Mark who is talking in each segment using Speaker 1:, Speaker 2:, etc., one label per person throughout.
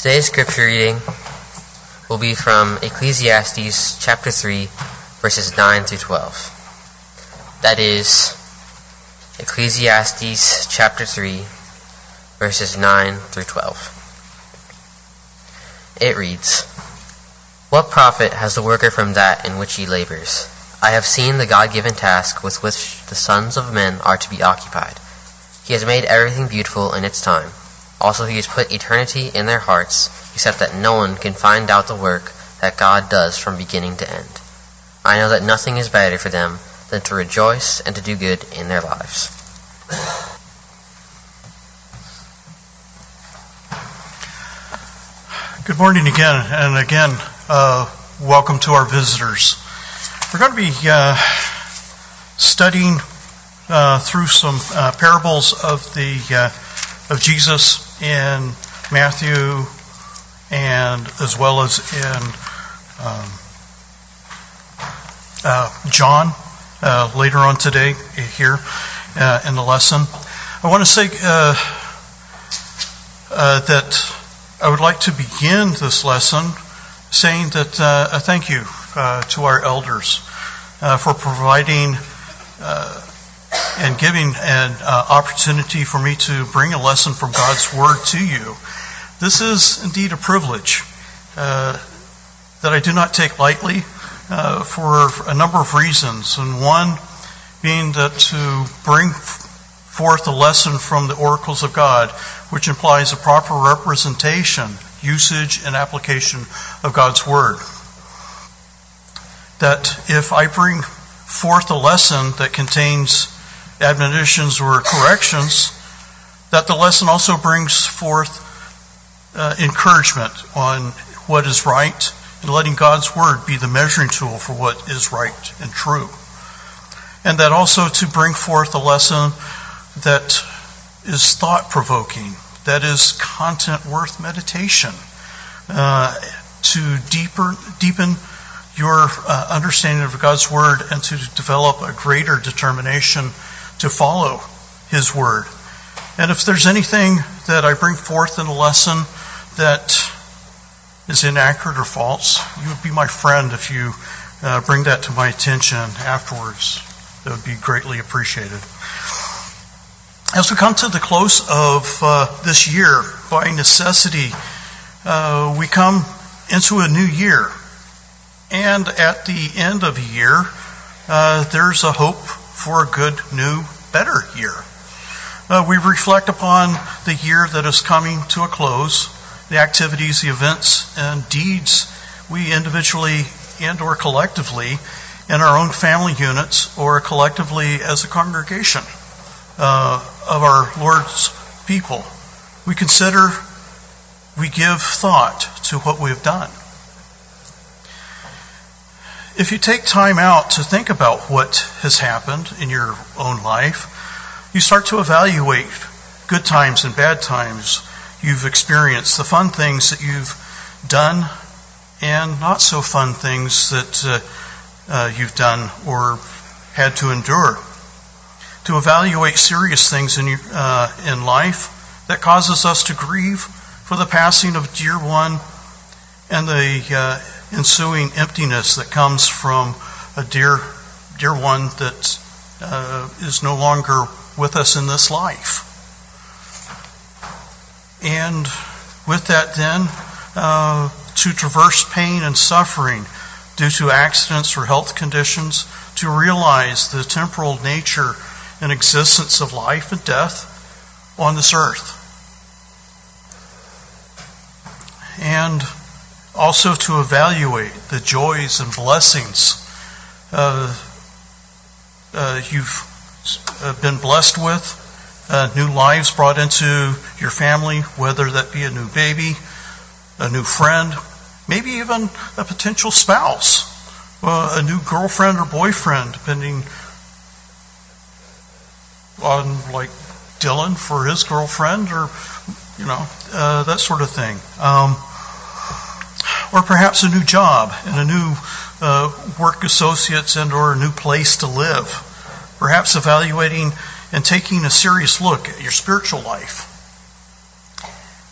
Speaker 1: Today's scripture reading will be from Ecclesiastes chapter 3, verses 9 through 12. That is, Ecclesiastes chapter 3, verses 9 through 12. It reads, What profit has the worker from that in which he labors? I have seen the God-given task with which the sons of men are to be occupied. He has made everything beautiful in its time. Also he has put eternity in their hearts, except that no one can find out the work that God does from beginning to end. I know that nothing is better for them than to rejoice and to do good in their lives.
Speaker 2: Good morning again, and again, uh, welcome to our visitors. We're going to be uh, studying uh, through some uh, parables of the uh, of Jesus in Matthew and as well as in um, uh, John uh, later on today here uh, in the lesson. I want to say uh, uh, that I would like to begin this lesson saying that uh, thank you to our elders for providing and giving an uh, opportunity for me to bring a lesson from God's Word to you. This is indeed a privilege uh, that I do not take lightly uh, for a number of reasons, and one being that to bring forth a lesson from the oracles of God, which implies a proper representation, usage, and application of God's Word. That if I bring forth a lesson that contains admonitions or corrections, that the lesson also brings forth uh, encouragement on what is right and letting God's Word be the measuring tool for what is right and true. And that also to bring forth a lesson that is thought provoking, that is content worth meditation, uh, to deeper, deepen your uh, understanding of God's Word and to develop a greater determination to follow His Word. And if there's anything that I bring forth in a lesson that is inaccurate or false, you would be my friend if you uh, bring that to my attention afterwards. That would be greatly appreciated. As we come to the close of uh, this year, by necessity, uh, we come into a new year. And at the end of a year, uh, there's a hope for a good, new, better year. Uh, we reflect upon the year that is coming to a close, the activities, the events, and deeds we individually and or collectively in our own family units or collectively as a congregation uh, of our Lord's people. We consider, we give thought to what we have done if you take time out to think about what has happened in your own life, you start to evaluate good times and bad times you've experienced, the fun things that you've done, and not so fun things that uh, uh, you've done or had to endure. To evaluate serious things in, uh, in life that causes us to grieve for the passing of dear one and the uh, ensuing emptiness that comes from a dear, dear one that uh, is no longer with us in this life. And with that, then, uh, to traverse pain and suffering due to accidents or health conditions, to realize the temporal nature and existence of life and death on this earth. And also to evaluate the joys and blessings uh, uh, you've uh, been blessed with, uh, new lives brought into your family, whether that be a new baby, a new friend, maybe even a potential spouse, uh, a new girlfriend or boyfriend, depending on like Dylan for his girlfriend or you know uh, that sort of thing. Um, or perhaps a new job and a new uh, work associates and or a new place to live. Perhaps evaluating and taking a serious look at your spiritual life.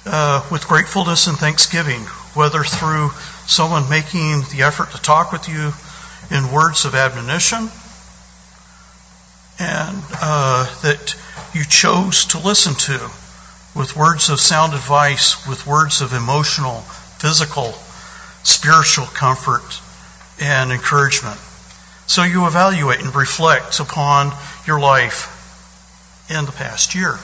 Speaker 2: uh, with gratefulness and thanksgiving, whether through someone making the effort to talk with you in words of admonition, and uh, that you chose to listen to with words of sound advice, with words of emotional, physical, spiritual comfort and encouragement. So you evaluate and reflect upon your life in the past year.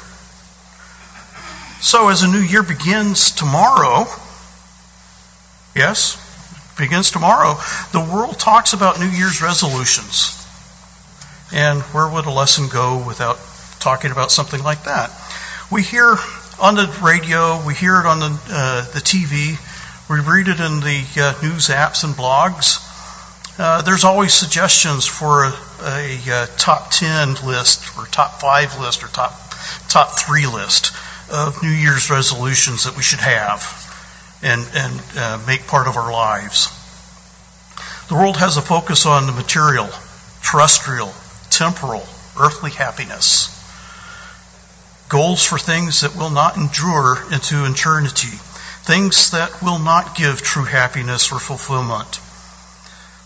Speaker 2: So as a new year begins tomorrow, yes, begins tomorrow, the world talks about New Year's resolutions. And where would a lesson go without talking about something like that? We hear on the radio, we hear it on the, uh, the TV, we read it in the uh, news apps and blogs. Uh, there's always suggestions for a, a, uh, top 10 list or top 5 list or top, top 3 list of New Year's resolutions that we should have and, and uh, make part of our lives. The world has a focus on the material, terrestrial, temporal, earthly happiness. Goals for things that will not endure into eternity. Things that will not give true happiness or fulfillment.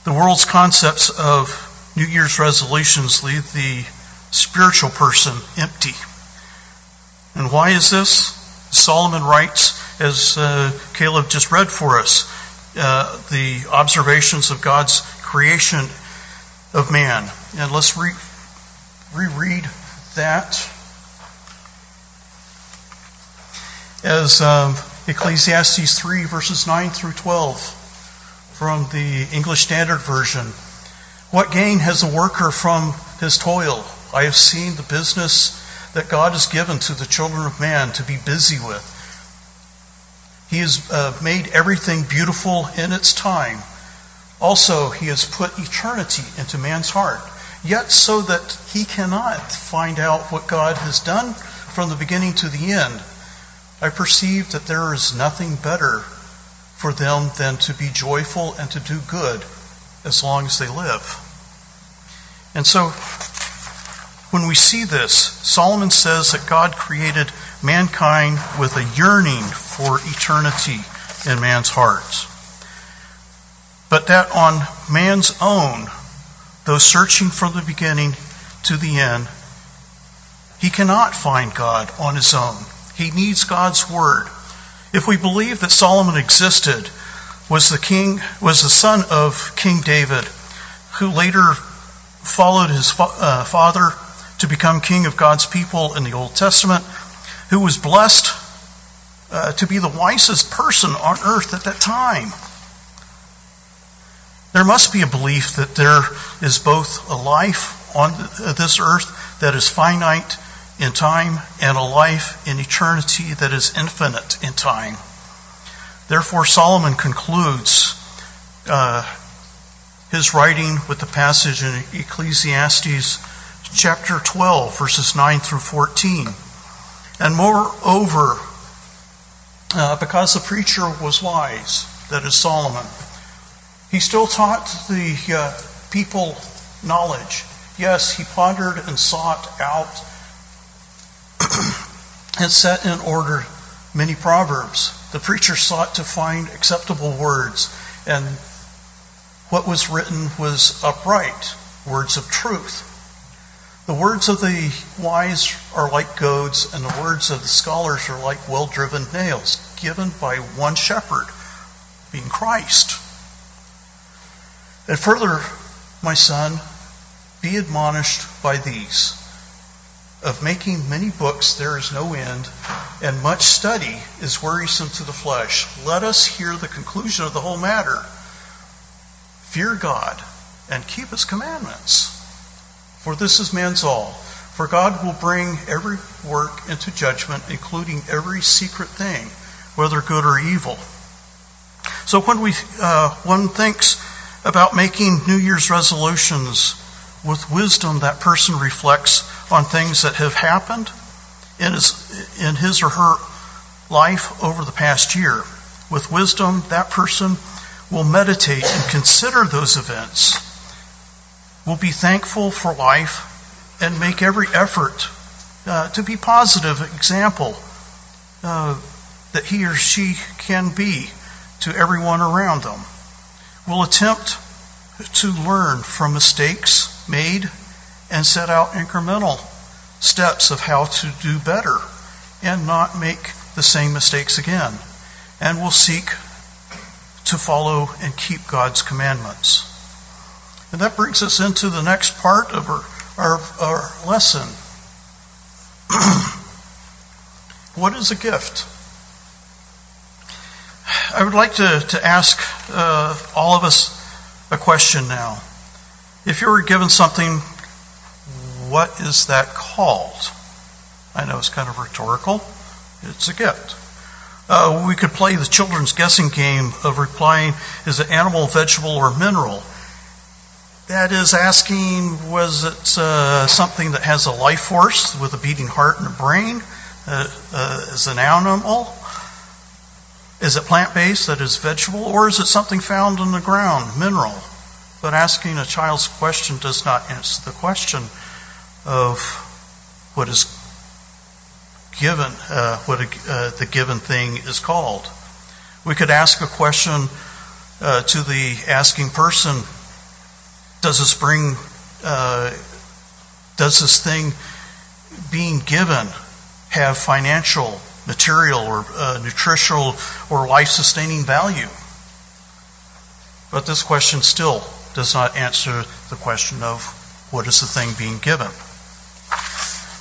Speaker 2: The world's concepts of New Year's resolutions leave the spiritual person empty. And why is this? Solomon writes, as uh, Caleb just read for us, uh, the observations of God's creation of man. And let's re- reread that as um, Ecclesiastes 3, verses 9 through 12 from the English Standard Version. What gain has the worker from his toil? I have seen the business that God has given to the children of man to be busy with. He has uh, made everything beautiful in its time. Also, He has put eternity into man's heart, yet so that he cannot find out what God has done from the beginning to the end. I perceive that there is nothing better for them than to be joyful and to do good as long as they live. And so, when we see this, Solomon says that God created mankind with a yearning for eternity in man's heart. But that on man's own, though searching from the beginning to the end, he cannot find God on his own. He needs God's word. If we believe that Solomon existed, was the king, was the son of King David, who later followed his uh, father to become king of God's people in the Old Testament, who was blessed uh, to be the wisest person on earth at that time. There must be a belief that there is both a life on this earth that is finite in time and a life in eternity that is infinite in time. Therefore, Solomon concludes uh, his writing with the passage in Ecclesiastes chapter 12, verses 9 through 14. And moreover, uh, because the preacher was wise, that is Solomon, he still taught the uh, people knowledge. Yes, he pondered and sought out and set in order many proverbs. The preacher sought to find acceptable words, and what was written was upright, words of truth. The words of the wise are like goads, and the words of the scholars are like well driven nails, given by one shepherd, being Christ. And further, my son, be admonished by these. Of making many books there is no end, and much study is wearisome to the flesh. Let us hear the conclusion of the whole matter. Fear God and keep his commandments. For this is man's all. For God will bring every work into judgment, including every secret thing, whether good or evil. So when we uh, one thinks about making New Year's resolutions with wisdom, that person reflects on things that have happened in his, in his or her life over the past year. With wisdom, that person will meditate and consider those events, will be thankful for life, and make every effort uh, to be positive example uh, that he or she can be to everyone around them, will attempt to learn from mistakes made and set out incremental steps of how to do better and not make the same mistakes again, and will seek to follow and keep God's commandments. And that brings us into the next part of our, our, our lesson. what is a gift? I would like to, to ask uh, all of us a question now. If you were given something, what is that called? I know it's kind of rhetorical. It's a gift. Uh, we could play the children's guessing game of replying, is it animal, vegetable, or mineral? That is asking, was it uh, something that has a life force with a beating heart and a brain? Uh, uh is an animal? Is it plant based, that is vegetable, or is it something found in the ground, mineral? But asking a child's question does not answer the question of what is given, uh, what a, uh, the given thing is called. We could ask a question uh, to the asking person Does this bring, uh, does this thing being given have financial material or uh, nutritional or life sustaining value. But this question still does not answer the question of what is the thing being given.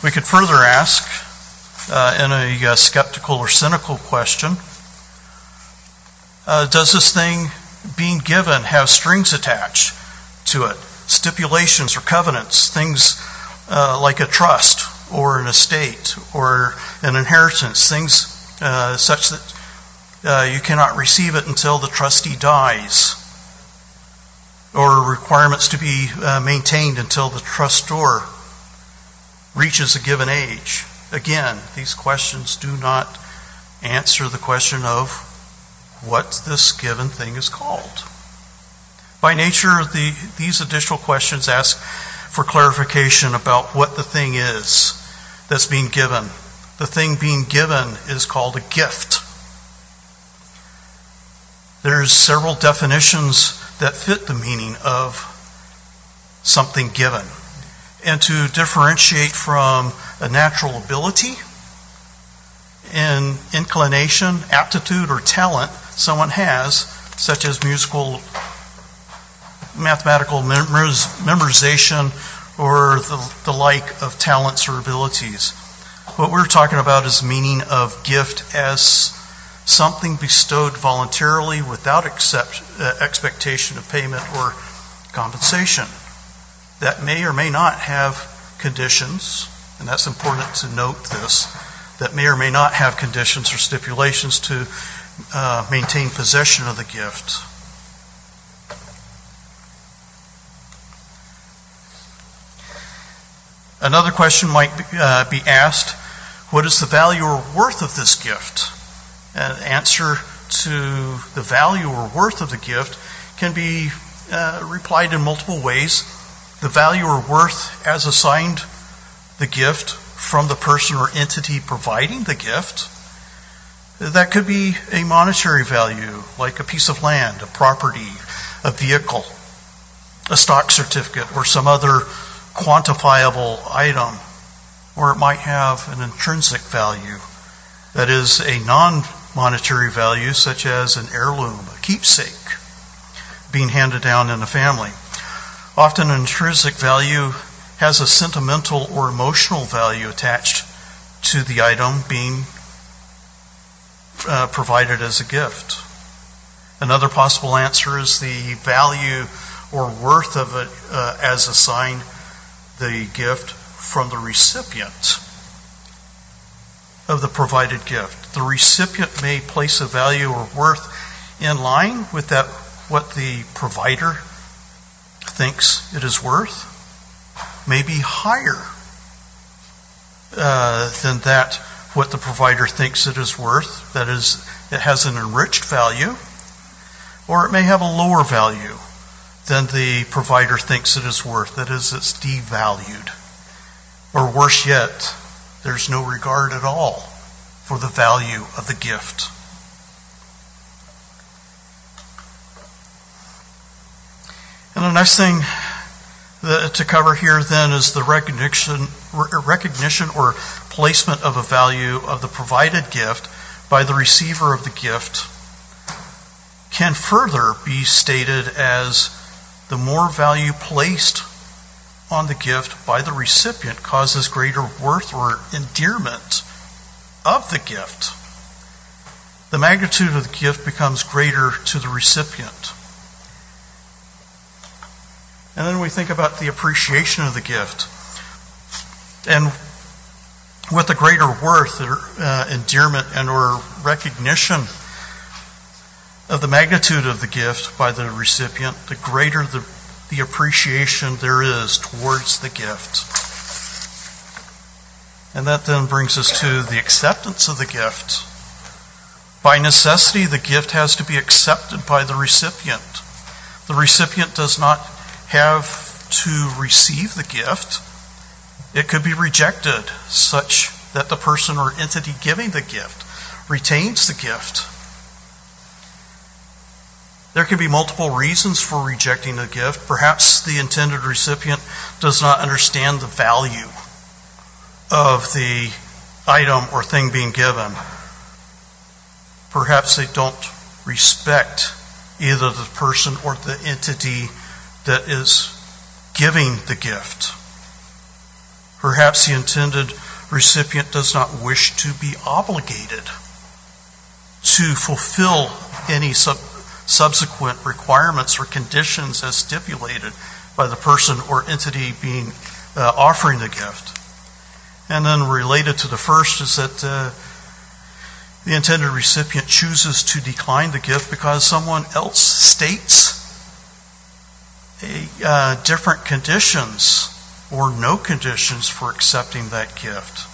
Speaker 2: We could further ask uh, in a uh, skeptical or cynical question uh, Does this thing being given have strings attached to it? Stipulations or covenants, things uh, like a trust or an estate or an inheritance, things uh, such that uh, you cannot receive it until the trustee dies, or requirements to be uh, maintained until the trustor reaches a given age. Again, these questions do not answer the question of what this given thing is called. By nature, the, these additional questions ask for clarification about what the thing is that's being given. The thing being given is called a gift. There's several definitions that fit the meaning of something given. And to differentiate from a natural ability and inclination, aptitude, or talent someone has, such as musical mathematical memorization or the, the like of talents or abilities. What we're talking about is meaning of gift as something bestowed voluntarily without accept, uh, expectation of payment or compensation. That may or may not have conditions, and that's important to note this, that may or may not have conditions or stipulations to uh, maintain possession of the gift. Another question might be, uh, be asked what is the value or worth of this gift? An answer to the value or worth of the gift can be uh, replied in multiple ways. The value or worth as assigned the gift from the person or entity providing the gift. That could be a monetary value, like a piece of land, a property, a vehicle, a stock certificate, or some other quantifiable item, or it might have an intrinsic value. That is a non monetary value, such as an heirloom, a keepsake, being handed down in a family. Often, intrinsic value has a sentimental or emotional value attached to the item being uh, provided as a gift. Another possible answer is the value or worth of it uh, as assigned the gift from the recipient of the provided gift. The recipient may place a value or worth in line with that what the provider thinks it is worth, maybe higher uh, than that what the provider thinks it is worth. That is, it has an enriched value, or it may have a lower value than the provider thinks it is worth. That is, it's devalued. Or worse yet, there's no regard at all for the value of the gift. And the next thing to cover here then is the recognition, recognition or placement of a value of the provided gift by the receiver of the gift can further be stated as the more value placed on the gift by the recipient causes greater worth or endearment of the gift. The magnitude of the gift becomes greater to the recipient. And then we think about the appreciation of the gift. And with a greater worth or uh, endearment and or recognition of the magnitude of the gift by the recipient, the greater the, the appreciation there is towards the gift. And that then brings us to the acceptance of the gift. By necessity, the gift has to be accepted by the recipient. The recipient does not have to receive the gift, it could be rejected such that the person or entity giving the gift retains the gift. There can be multiple reasons for rejecting a gift. Perhaps the intended recipient does not understand the value of the item or thing being given. Perhaps they don't respect either the person or the entity that is giving the gift. Perhaps the intended recipient does not wish to be obligated to fulfill any sub- subsequent requirements or conditions as stipulated by the person or entity being uh, offering the gift. And then related to the first is that uh, the intended recipient chooses to decline the gift because someone else states uh, different conditions or no conditions for accepting that gift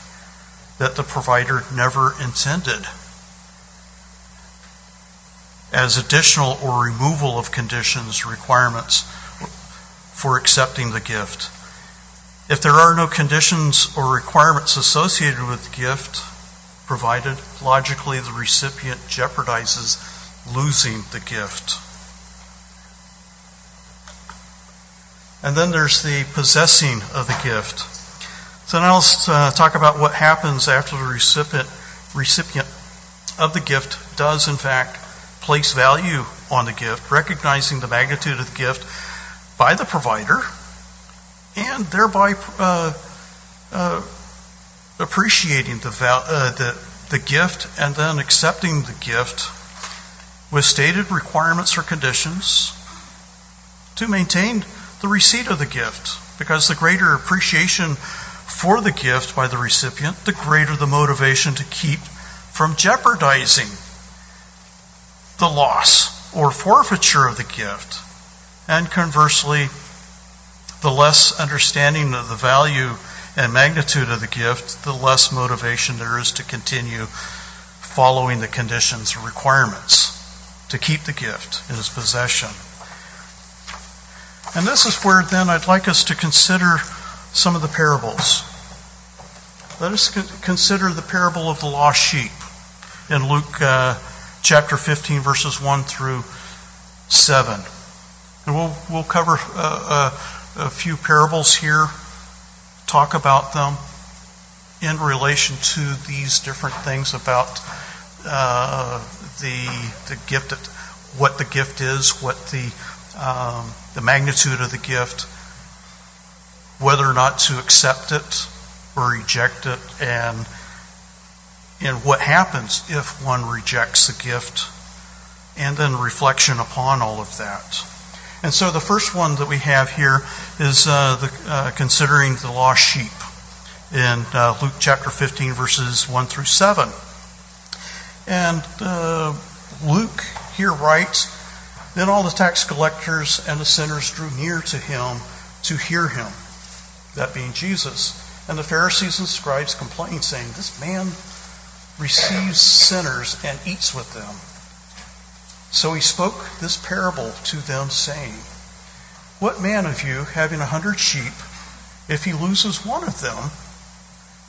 Speaker 2: that the provider never intended as additional or removal of conditions, requirements for accepting the gift. If there are no conditions or requirements associated with the gift provided, logically the recipient jeopardizes losing the gift. And then there's the possessing of the gift. So now let's uh, talk about what happens after the recipient, recipient of the gift does, in fact, place value on the gift, recognizing the magnitude of the gift by the provider, and thereby uh, uh, appreciating the, val- uh, the, the gift and then accepting the gift with stated requirements or conditions to maintain the receipt of the gift. Because the greater appreciation for the gift by the recipient, the greater the motivation to keep from jeopardizing the loss or forfeiture of the gift. And conversely, the less understanding of the value and magnitude of the gift, the less motivation there is to continue following the conditions or requirements to keep the gift in his possession. And this is where then I'd like us to consider some of the parables. Let us consider the parable of the lost sheep in Luke uh, chapter 15, verses 1 through 7. And we'll, we'll cover uh, uh, a few parables here, talk about them in relation to these different things about uh, the, the gift, what the gift is, what the um, the magnitude of the gift, whether or not to accept it or reject it, and and what happens if one rejects the gift, and then reflection upon all of that. And so the first one that we have here is uh, the, uh, considering the lost sheep in uh, Luke chapter 15, verses 1 through 7. And uh, Luke here writes then all the tax collectors and the sinners drew near to him to hear him, that being Jesus. And the Pharisees and scribes complained, saying, This man receives sinners and eats with them. So he spoke this parable to them, saying, What man of you, having a hundred sheep, if he loses one of them,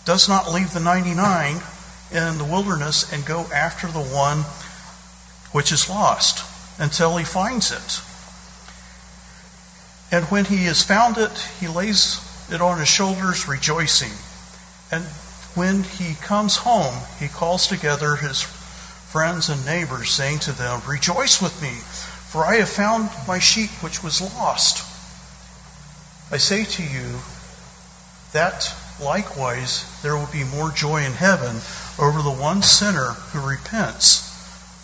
Speaker 2: does not leave the ninety nine in the wilderness and go after the one which is lost until he finds it. And when he has found it, he lays it on his shoulders, rejoicing. And when he comes home, he calls together his friends and neighbors, saying to them, Rejoice with me, for I have found my sheep which was lost. I say to you that likewise there will be more joy in heaven over the one sinner who repents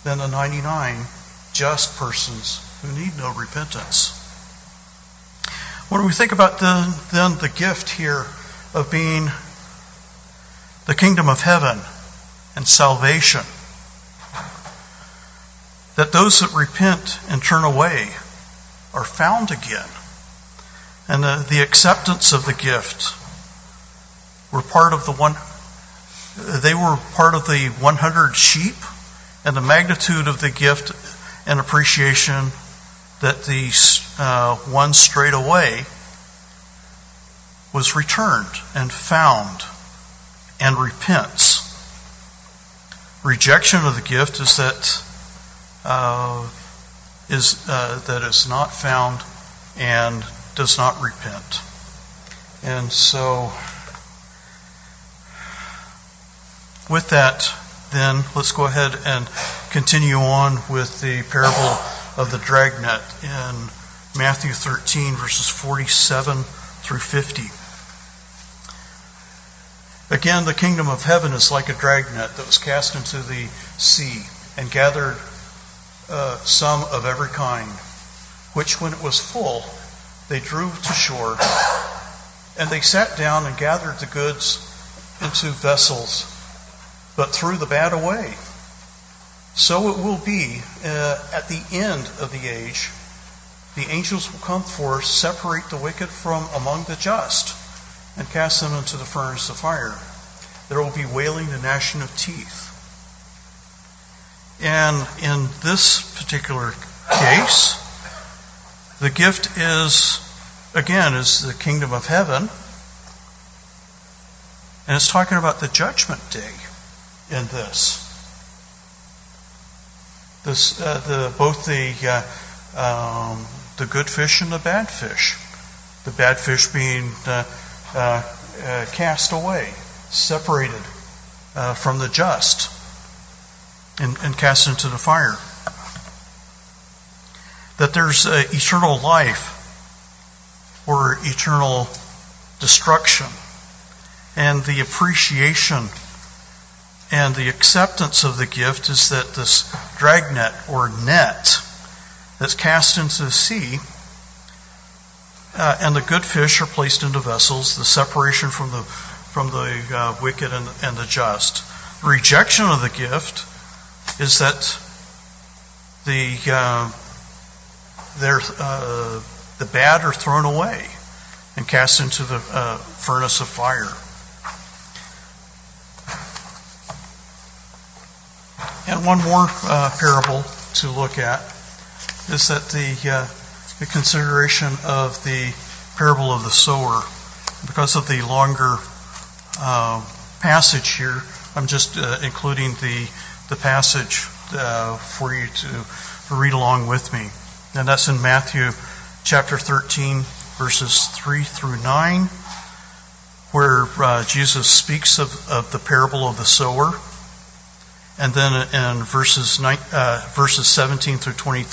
Speaker 2: than the 99 just persons who need no repentance. When we think about the, then the gift here of being the kingdom of heaven and salvation, that those that repent and turn away are found again. And the, the acceptance of the gift were part of the one, they were part of the 100 sheep and the magnitude of the gift and appreciation that the uh, one strayed away was returned and found and repents. Rejection of the gift is that uh, is uh, that is not found and does not repent. And so, with that, then let's go ahead and continue on with the parable of the dragnet in Matthew 13, verses 47 through 50. Again, the kingdom of heaven is like a dragnet that was cast into the sea and gathered uh, some of every kind, which when it was full, they drew to shore, and they sat down and gathered the goods into vessels, but threw the bad away. So it will be uh, at the end of the age. The angels will come forth, separate the wicked from among the just, and cast them into the furnace of fire. There will be wailing and gnashing of teeth. And in this particular case, the gift is, again, is the kingdom of heaven. And it's talking about the judgment day in this. This, uh, the, both the, uh, um, the good fish and the bad fish. The bad fish being uh, uh, uh cast away, separated uh, from the just and, and cast into the fire. That there's eternal life or eternal destruction. And the appreciation and the acceptance of the gift is that this dragnet or net that's cast into the sea and the good fish are placed into vessels, the separation from the from the uh, wicked and, and the just. rejection of the gift is that the uh, uh, the bad are thrown away and cast into the uh, furnace of fire. And one more uh, parable to look at is that the uh, the consideration of the parable of the sower, because of the longer uh, passage here, I'm just including the the passage uh, for you to read along with me. And that's in Matthew chapter 13, verses 3 through 9, where uh, Jesus speaks of, of, the parable of the sower. And then in verses, uh, verses 17 through 20,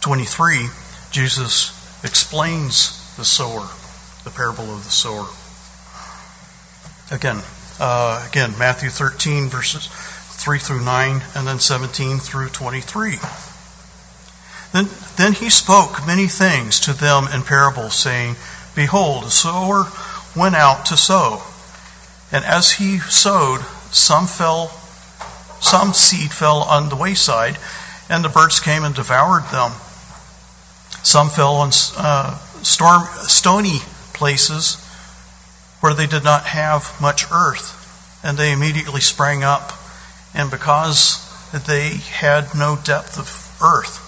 Speaker 2: 23, Jesus explains the sower, the parable of the sower. Again, uh, again, Matthew 13, verses 3 through 9, and then 17 through 23. Then, then he spoke many things to them in parables, saying, Behold, a sower went out to sow. And as he sowed, some fell, some seed fell on the wayside, and the birds came and devoured them. Some fell on uh, storm, stony places where they did not have much earth, and they immediately sprang up and because they had no depth of earth.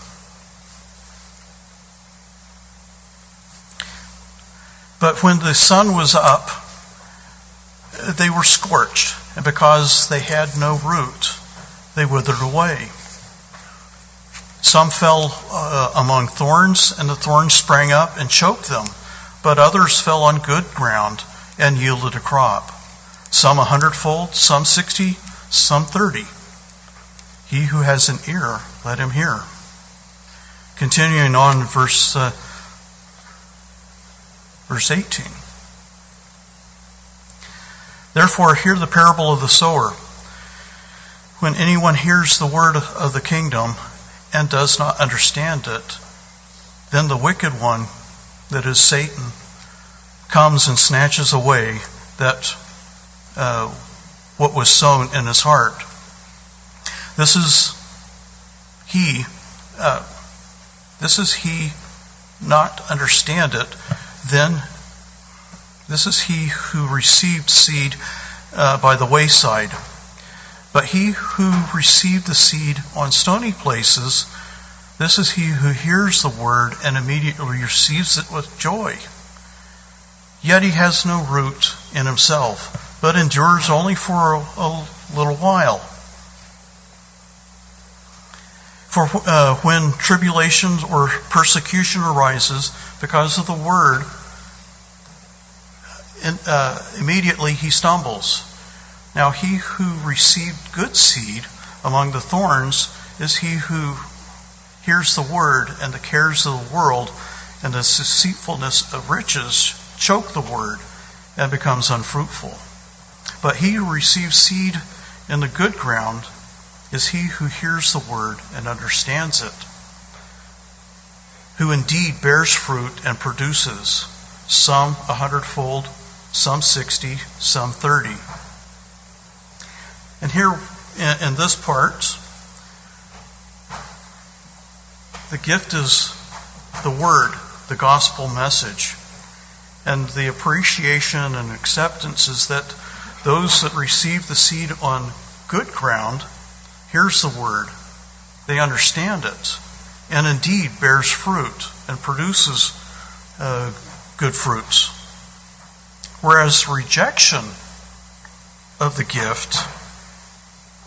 Speaker 2: But when the sun was up, they were scorched, and because they had no root, they withered away. Some fell uh, among thorns, and the thorns sprang up and choked them. But others fell on good ground and yielded a crop. Some a hundredfold, some sixty, some thirty. He who has an ear, let him hear. Continuing on, verse uh, verse 18. Therefore, hear the parable of the sower. When anyone hears the word of the kingdom and does not understand it, then the wicked one, that is Satan, comes and snatches away that uh, what was sown in his heart. This is he. Uh, this is he not understand it. Then this is he who received seed uh, by the wayside. But he who received the seed on stony places, this is he who hears the word and immediately receives it with joy. Yet he has no root in himself, but endures only for a, a little while. For uh, when tribulation or persecution arises because of the word, uh, immediately he stumbles. Now, he who received good seed among the thorns is he who hears the word, and the cares of the world and the deceitfulness of riches choke the word and becomes unfruitful. But he who receives seed in the good ground is he who hears the word and understands it, who indeed bears fruit and produces some a hundredfold, some 60, some 30. And here in, this part, the gift is the word, the gospel message. And the appreciation and acceptance is that those that receive the seed on good ground hears the word, they understand it, and indeed bears fruit and produces uh, good fruits. Whereas rejection of the gift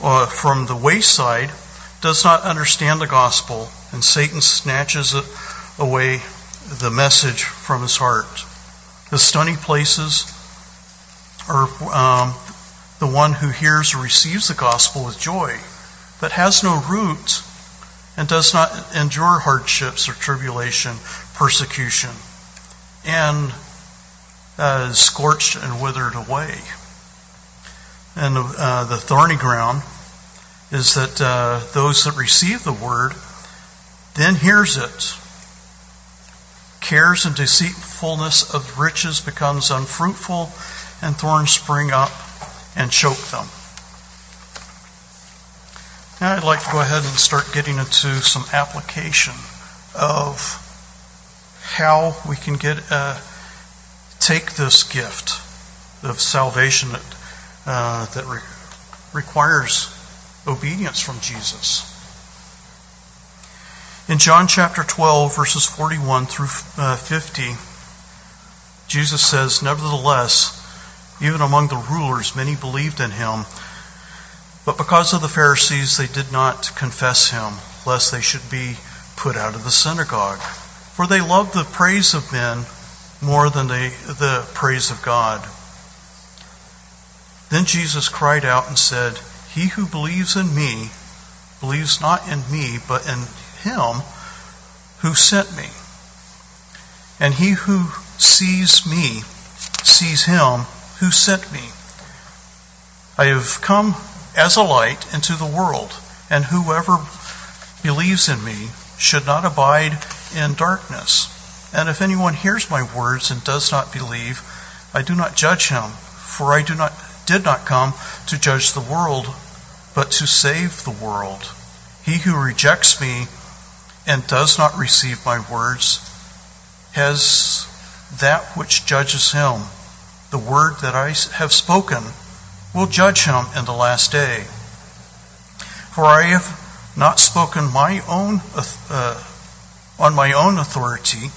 Speaker 2: uh, from the wayside does not understand the gospel, and Satan snatches away the message from his heart. The stony places are um, the one who hears or receives the gospel with joy, but has no root and does not endure hardships or tribulation, persecution, and uh, is scorched and withered away. And uh, the thorny ground is that uh, those that receive the word then hears it. Cares and deceitfulness of riches becomes unfruitful, and thorns spring up and choke them. Now I'd like to go ahead and start getting into some application of how we can get uh, take this gift of salvation that uh, that re- requires obedience from Jesus. In John chapter 12, verses 41 through uh, 50, Jesus says, Nevertheless, even among the rulers, many believed in him. But because of the Pharisees, they did not confess him, lest they should be put out of the synagogue. For they loved the praise of men more than they, the praise of God. Then Jesus cried out and said, He who believes in me believes not in me, but in him who sent me. And he who sees me sees him who sent me. I have come as a light into the world, and whoever believes in me should not abide in darkness. And if anyone hears my words and does not believe, I do not judge him, for I do not did not come to judge the world, but to save the world. He who rejects me and does not receive my words has that which judges him. The word that I have spoken will judge him in the last day. For I have not spoken my own uh, on my own authority,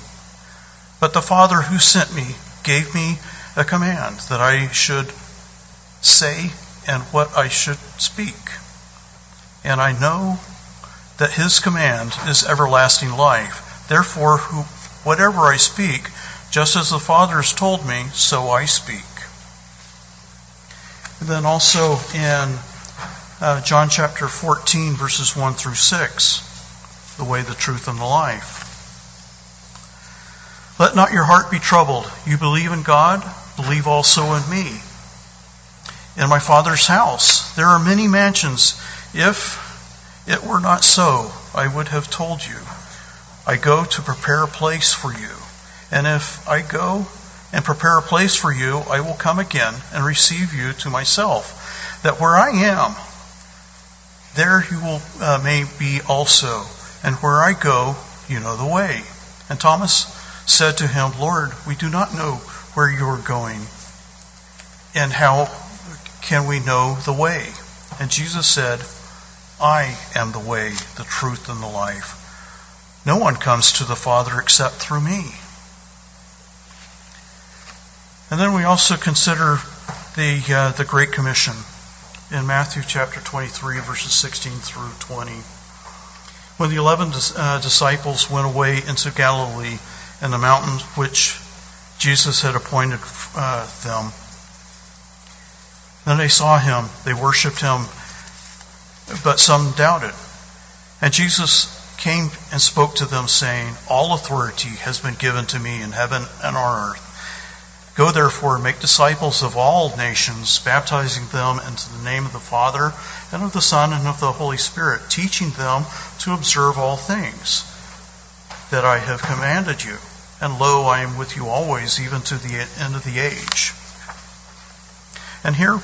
Speaker 2: but the Father who sent me gave me a command that I should say and what I should speak. And I know that his command is everlasting life. Therefore, who, whatever I speak, just as the Father has told me, so I speak. And then also in uh, John chapter 14, verses 1 through 6, the way, the truth, and the life. Let not your heart be troubled. You believe in God, believe also in me. In my Father's house there are many mansions. If it were not so, I would have told you. I go to prepare a place for you. And if I go and prepare a place for you, I will come again and receive you to myself, that where I am, there you will uh, may be also, and where I go, you know the way. And Thomas said to him, Lord, we do not know where you are going, and how can we know the way? And Jesus said, I am the way, the truth, and the life. No one comes to the Father except through me. And then we also consider the, uh, the Great Commission in Matthew chapter 23, verses 16 through 20. When the eleven uh, disciples went away into Galilee and the mountain which Jesus had appointed uh, them, then they saw him, they worshipped him, but some doubted. And Jesus came and spoke to them, saying, All authority has been given to me in heaven and on earth. Go therefore and make disciples of all nations, baptizing them into the name of the Father and of the Son and of the Holy Spirit, teaching them to observe all things that I have commanded you. And lo, I am with you always, even to the end of the age. And here,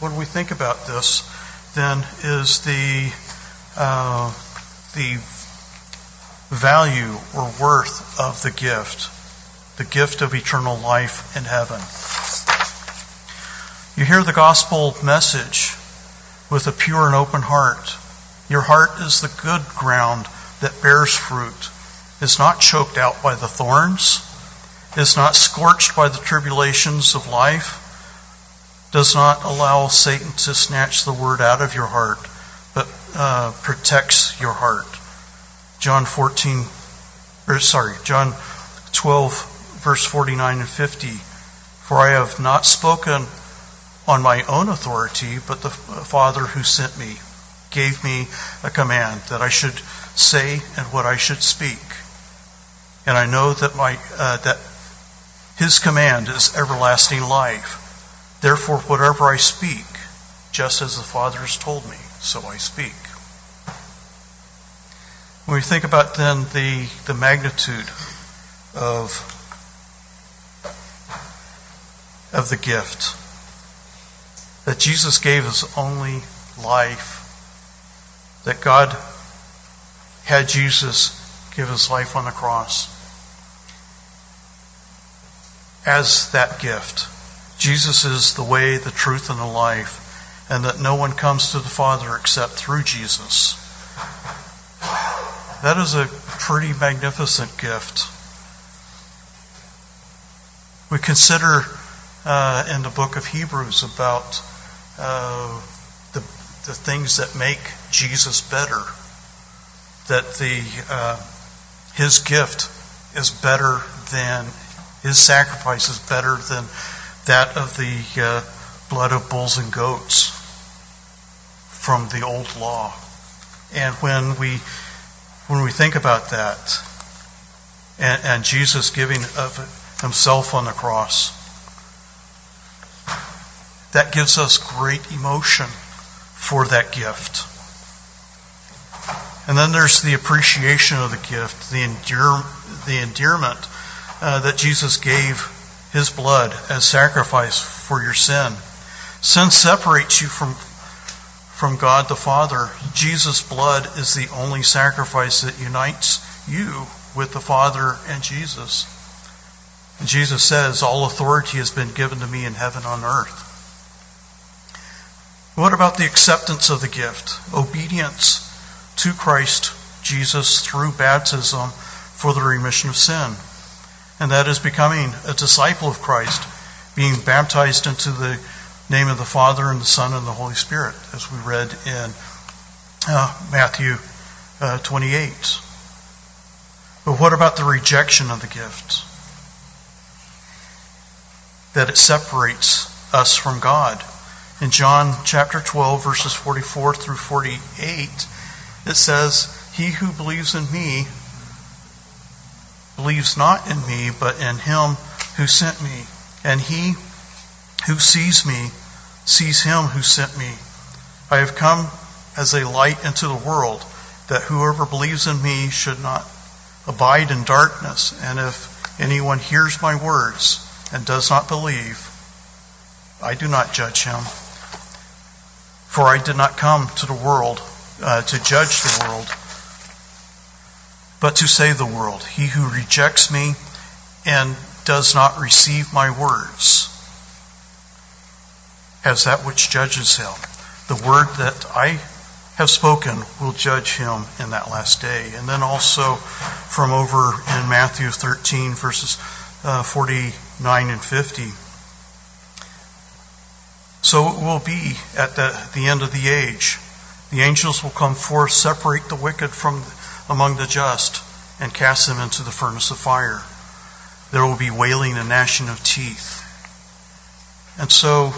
Speaker 2: when we think about this, then is the uh, the value or worth of the gift the gift of eternal life in heaven. You hear the gospel message with a pure and open heart. Your heart is the good ground that bears fruit, is not choked out by the thorns, is not scorched by the tribulations of life, does not allow Satan to snatch the word out of your heart, but uh, protects your heart. John 14, or sorry, John 12, verse 49 and 50. For I have not spoken on my own authority, but the Father who sent me gave me a command that I should say and what I should speak. And I know that my uh, that His command is everlasting life. Therefore, whatever I speak, just as the Father has told me, so I speak. When we think about then the, the magnitude of of the gift. That Jesus gave his only life. That God had Jesus give his life on the cross as that gift. Jesus is the way, the truth, and the life, and that no one comes to the Father except through Jesus. That is a pretty magnificent gift. We consider uh, in the book of Hebrews about uh, the, the things that make Jesus better. That the uh, his gift is better than his sacrifice is better than that of the uh, blood of bulls and goats from the old law. And when we when we think about that, and, and Jesus giving of himself on the cross, that gives us great emotion for that gift. And then there's the appreciation of the gift, the, endure, the endearment uh, that Jesus gave his blood as sacrifice for your sin. Sin separates you from, from God the Father. Jesus' blood is the only sacrifice that unites you with the Father and Jesus. And Jesus says, All authority has been given to me in heaven and on earth. What about the acceptance of the gift? Obedience to Christ Jesus through baptism for the remission of sin. And that is becoming a disciple of Christ, being baptized into the name of the Father and the Son and the Holy Spirit, as we read in uh, Matthew uh, 28. But what about the rejection of the gift? That it separates us from God. In John chapter 12, verses 44 through 48, it says, He who believes in me believes not in me, but in him who sent me. And he who sees me sees him who sent me. I have come as a light into the world, that whoever believes in me should not abide in darkness. And if anyone hears my words and does not believe, I do not judge him. For I did not come to the world uh, to judge the world, but to save the world. He who rejects me and does not receive my words has that which judges him. The word that I have spoken will judge him in that last day. And then also from over in Matthew 13, verses uh, 49 and 50. So it will be at the, the end of the age. The angels will come forth, separate the wicked from among the just, and cast them into the furnace of fire. There will be wailing and gnashing of teeth. And so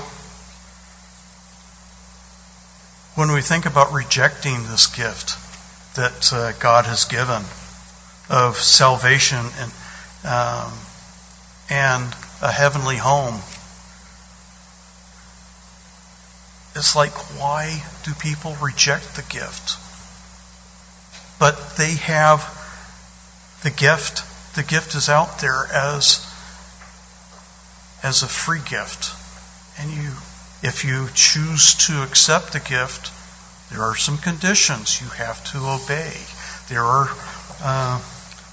Speaker 2: when we think about rejecting this gift that uh, God has given of salvation and um, and a heavenly home, it's like why do people reject the gift? But they have the gift. The gift is out there as as a free gift, and you if you choose to accept the gift, there are some conditions you have to obey. There are uh,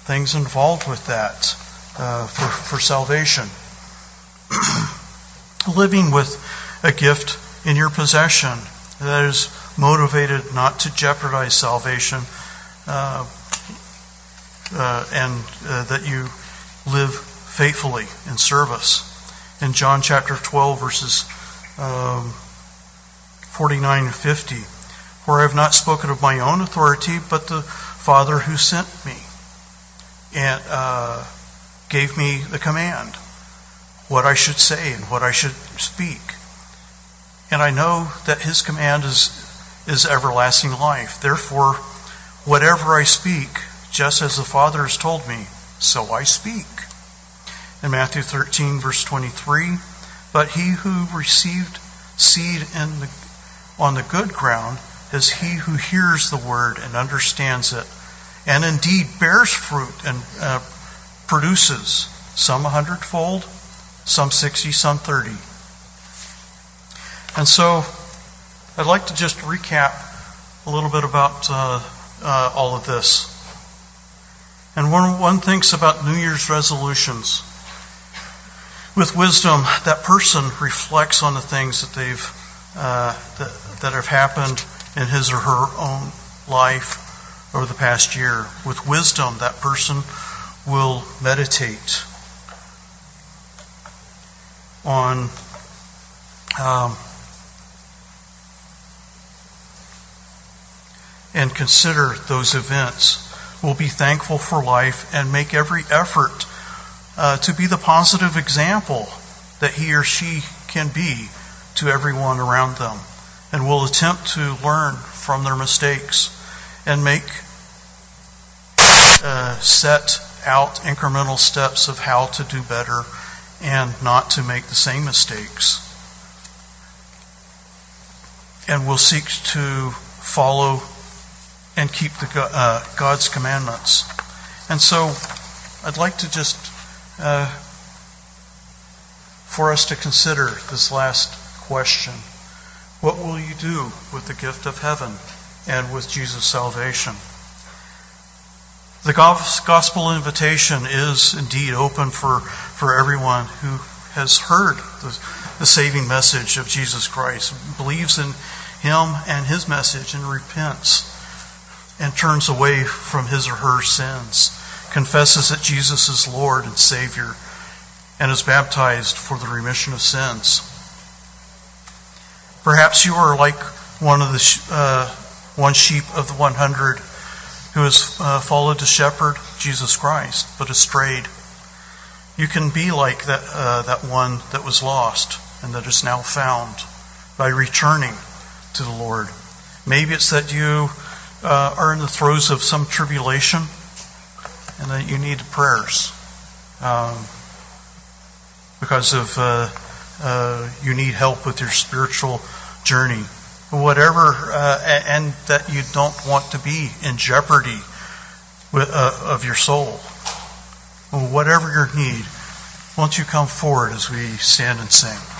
Speaker 2: things involved with that uh, for, for salvation. Living with a gift in your possession that is motivated not to jeopardize salvation and uh, that you live faithfully in service. In John chapter 12, verses um, 49 and 50, where I have not spoken of my own authority, but the Father who sent me and uh, gave me the command, what I should say and what I should speak. And I know that His command is, is everlasting life. Therefore, whatever I speak, just as the Father has told me, so I speak. In Matthew 13, verse 23, but he who received seed the, on the good ground is he who hears the word and understands it, and indeed bears fruit and uh, produces some a hundredfold, some sixty, some thirty. And so, I'd like to just recap a little bit about uh, uh, all of this. And when one thinks about New Year's resolutions with wisdom, that person reflects on the things that they've uh, that, that have happened in his or her own life over the past year. With wisdom, that person will meditate on um, and consider those events. Will be thankful for life and make every effort uh, to be the positive example that he or she can be to everyone around them and will attempt to learn from their mistakes and make uh, set out incremental steps of how to do better and not to make the same mistakes. And will seek to follow and keep the, uh, God's commandments. And so I'd like to just uh, for us to consider this last question. What will you do with the gift of heaven and with Jesus' salvation? The gospel invitation is indeed open for, for everyone who has heard the, the saving message of Jesus Christ, believes in him and his message, and repents and turns away from his or her sins confesses that Jesus is Lord and Savior, and is baptized for the remission of sins. Perhaps you are like one of the uh, one sheep of the 100 who has uh, followed the shepherd, Jesus Christ, but has strayed. You can be like that, uh, that one that was lost and that is now found by returning to the Lord. Maybe it's that you uh, are in the throes of some tribulation and that you need prayers um, because of uh, uh, you need help with your spiritual journey. Whatever, uh, and that you don't want to be in jeopardy with, uh, of your soul. Whatever your need, won't you come forward as we stand and sing?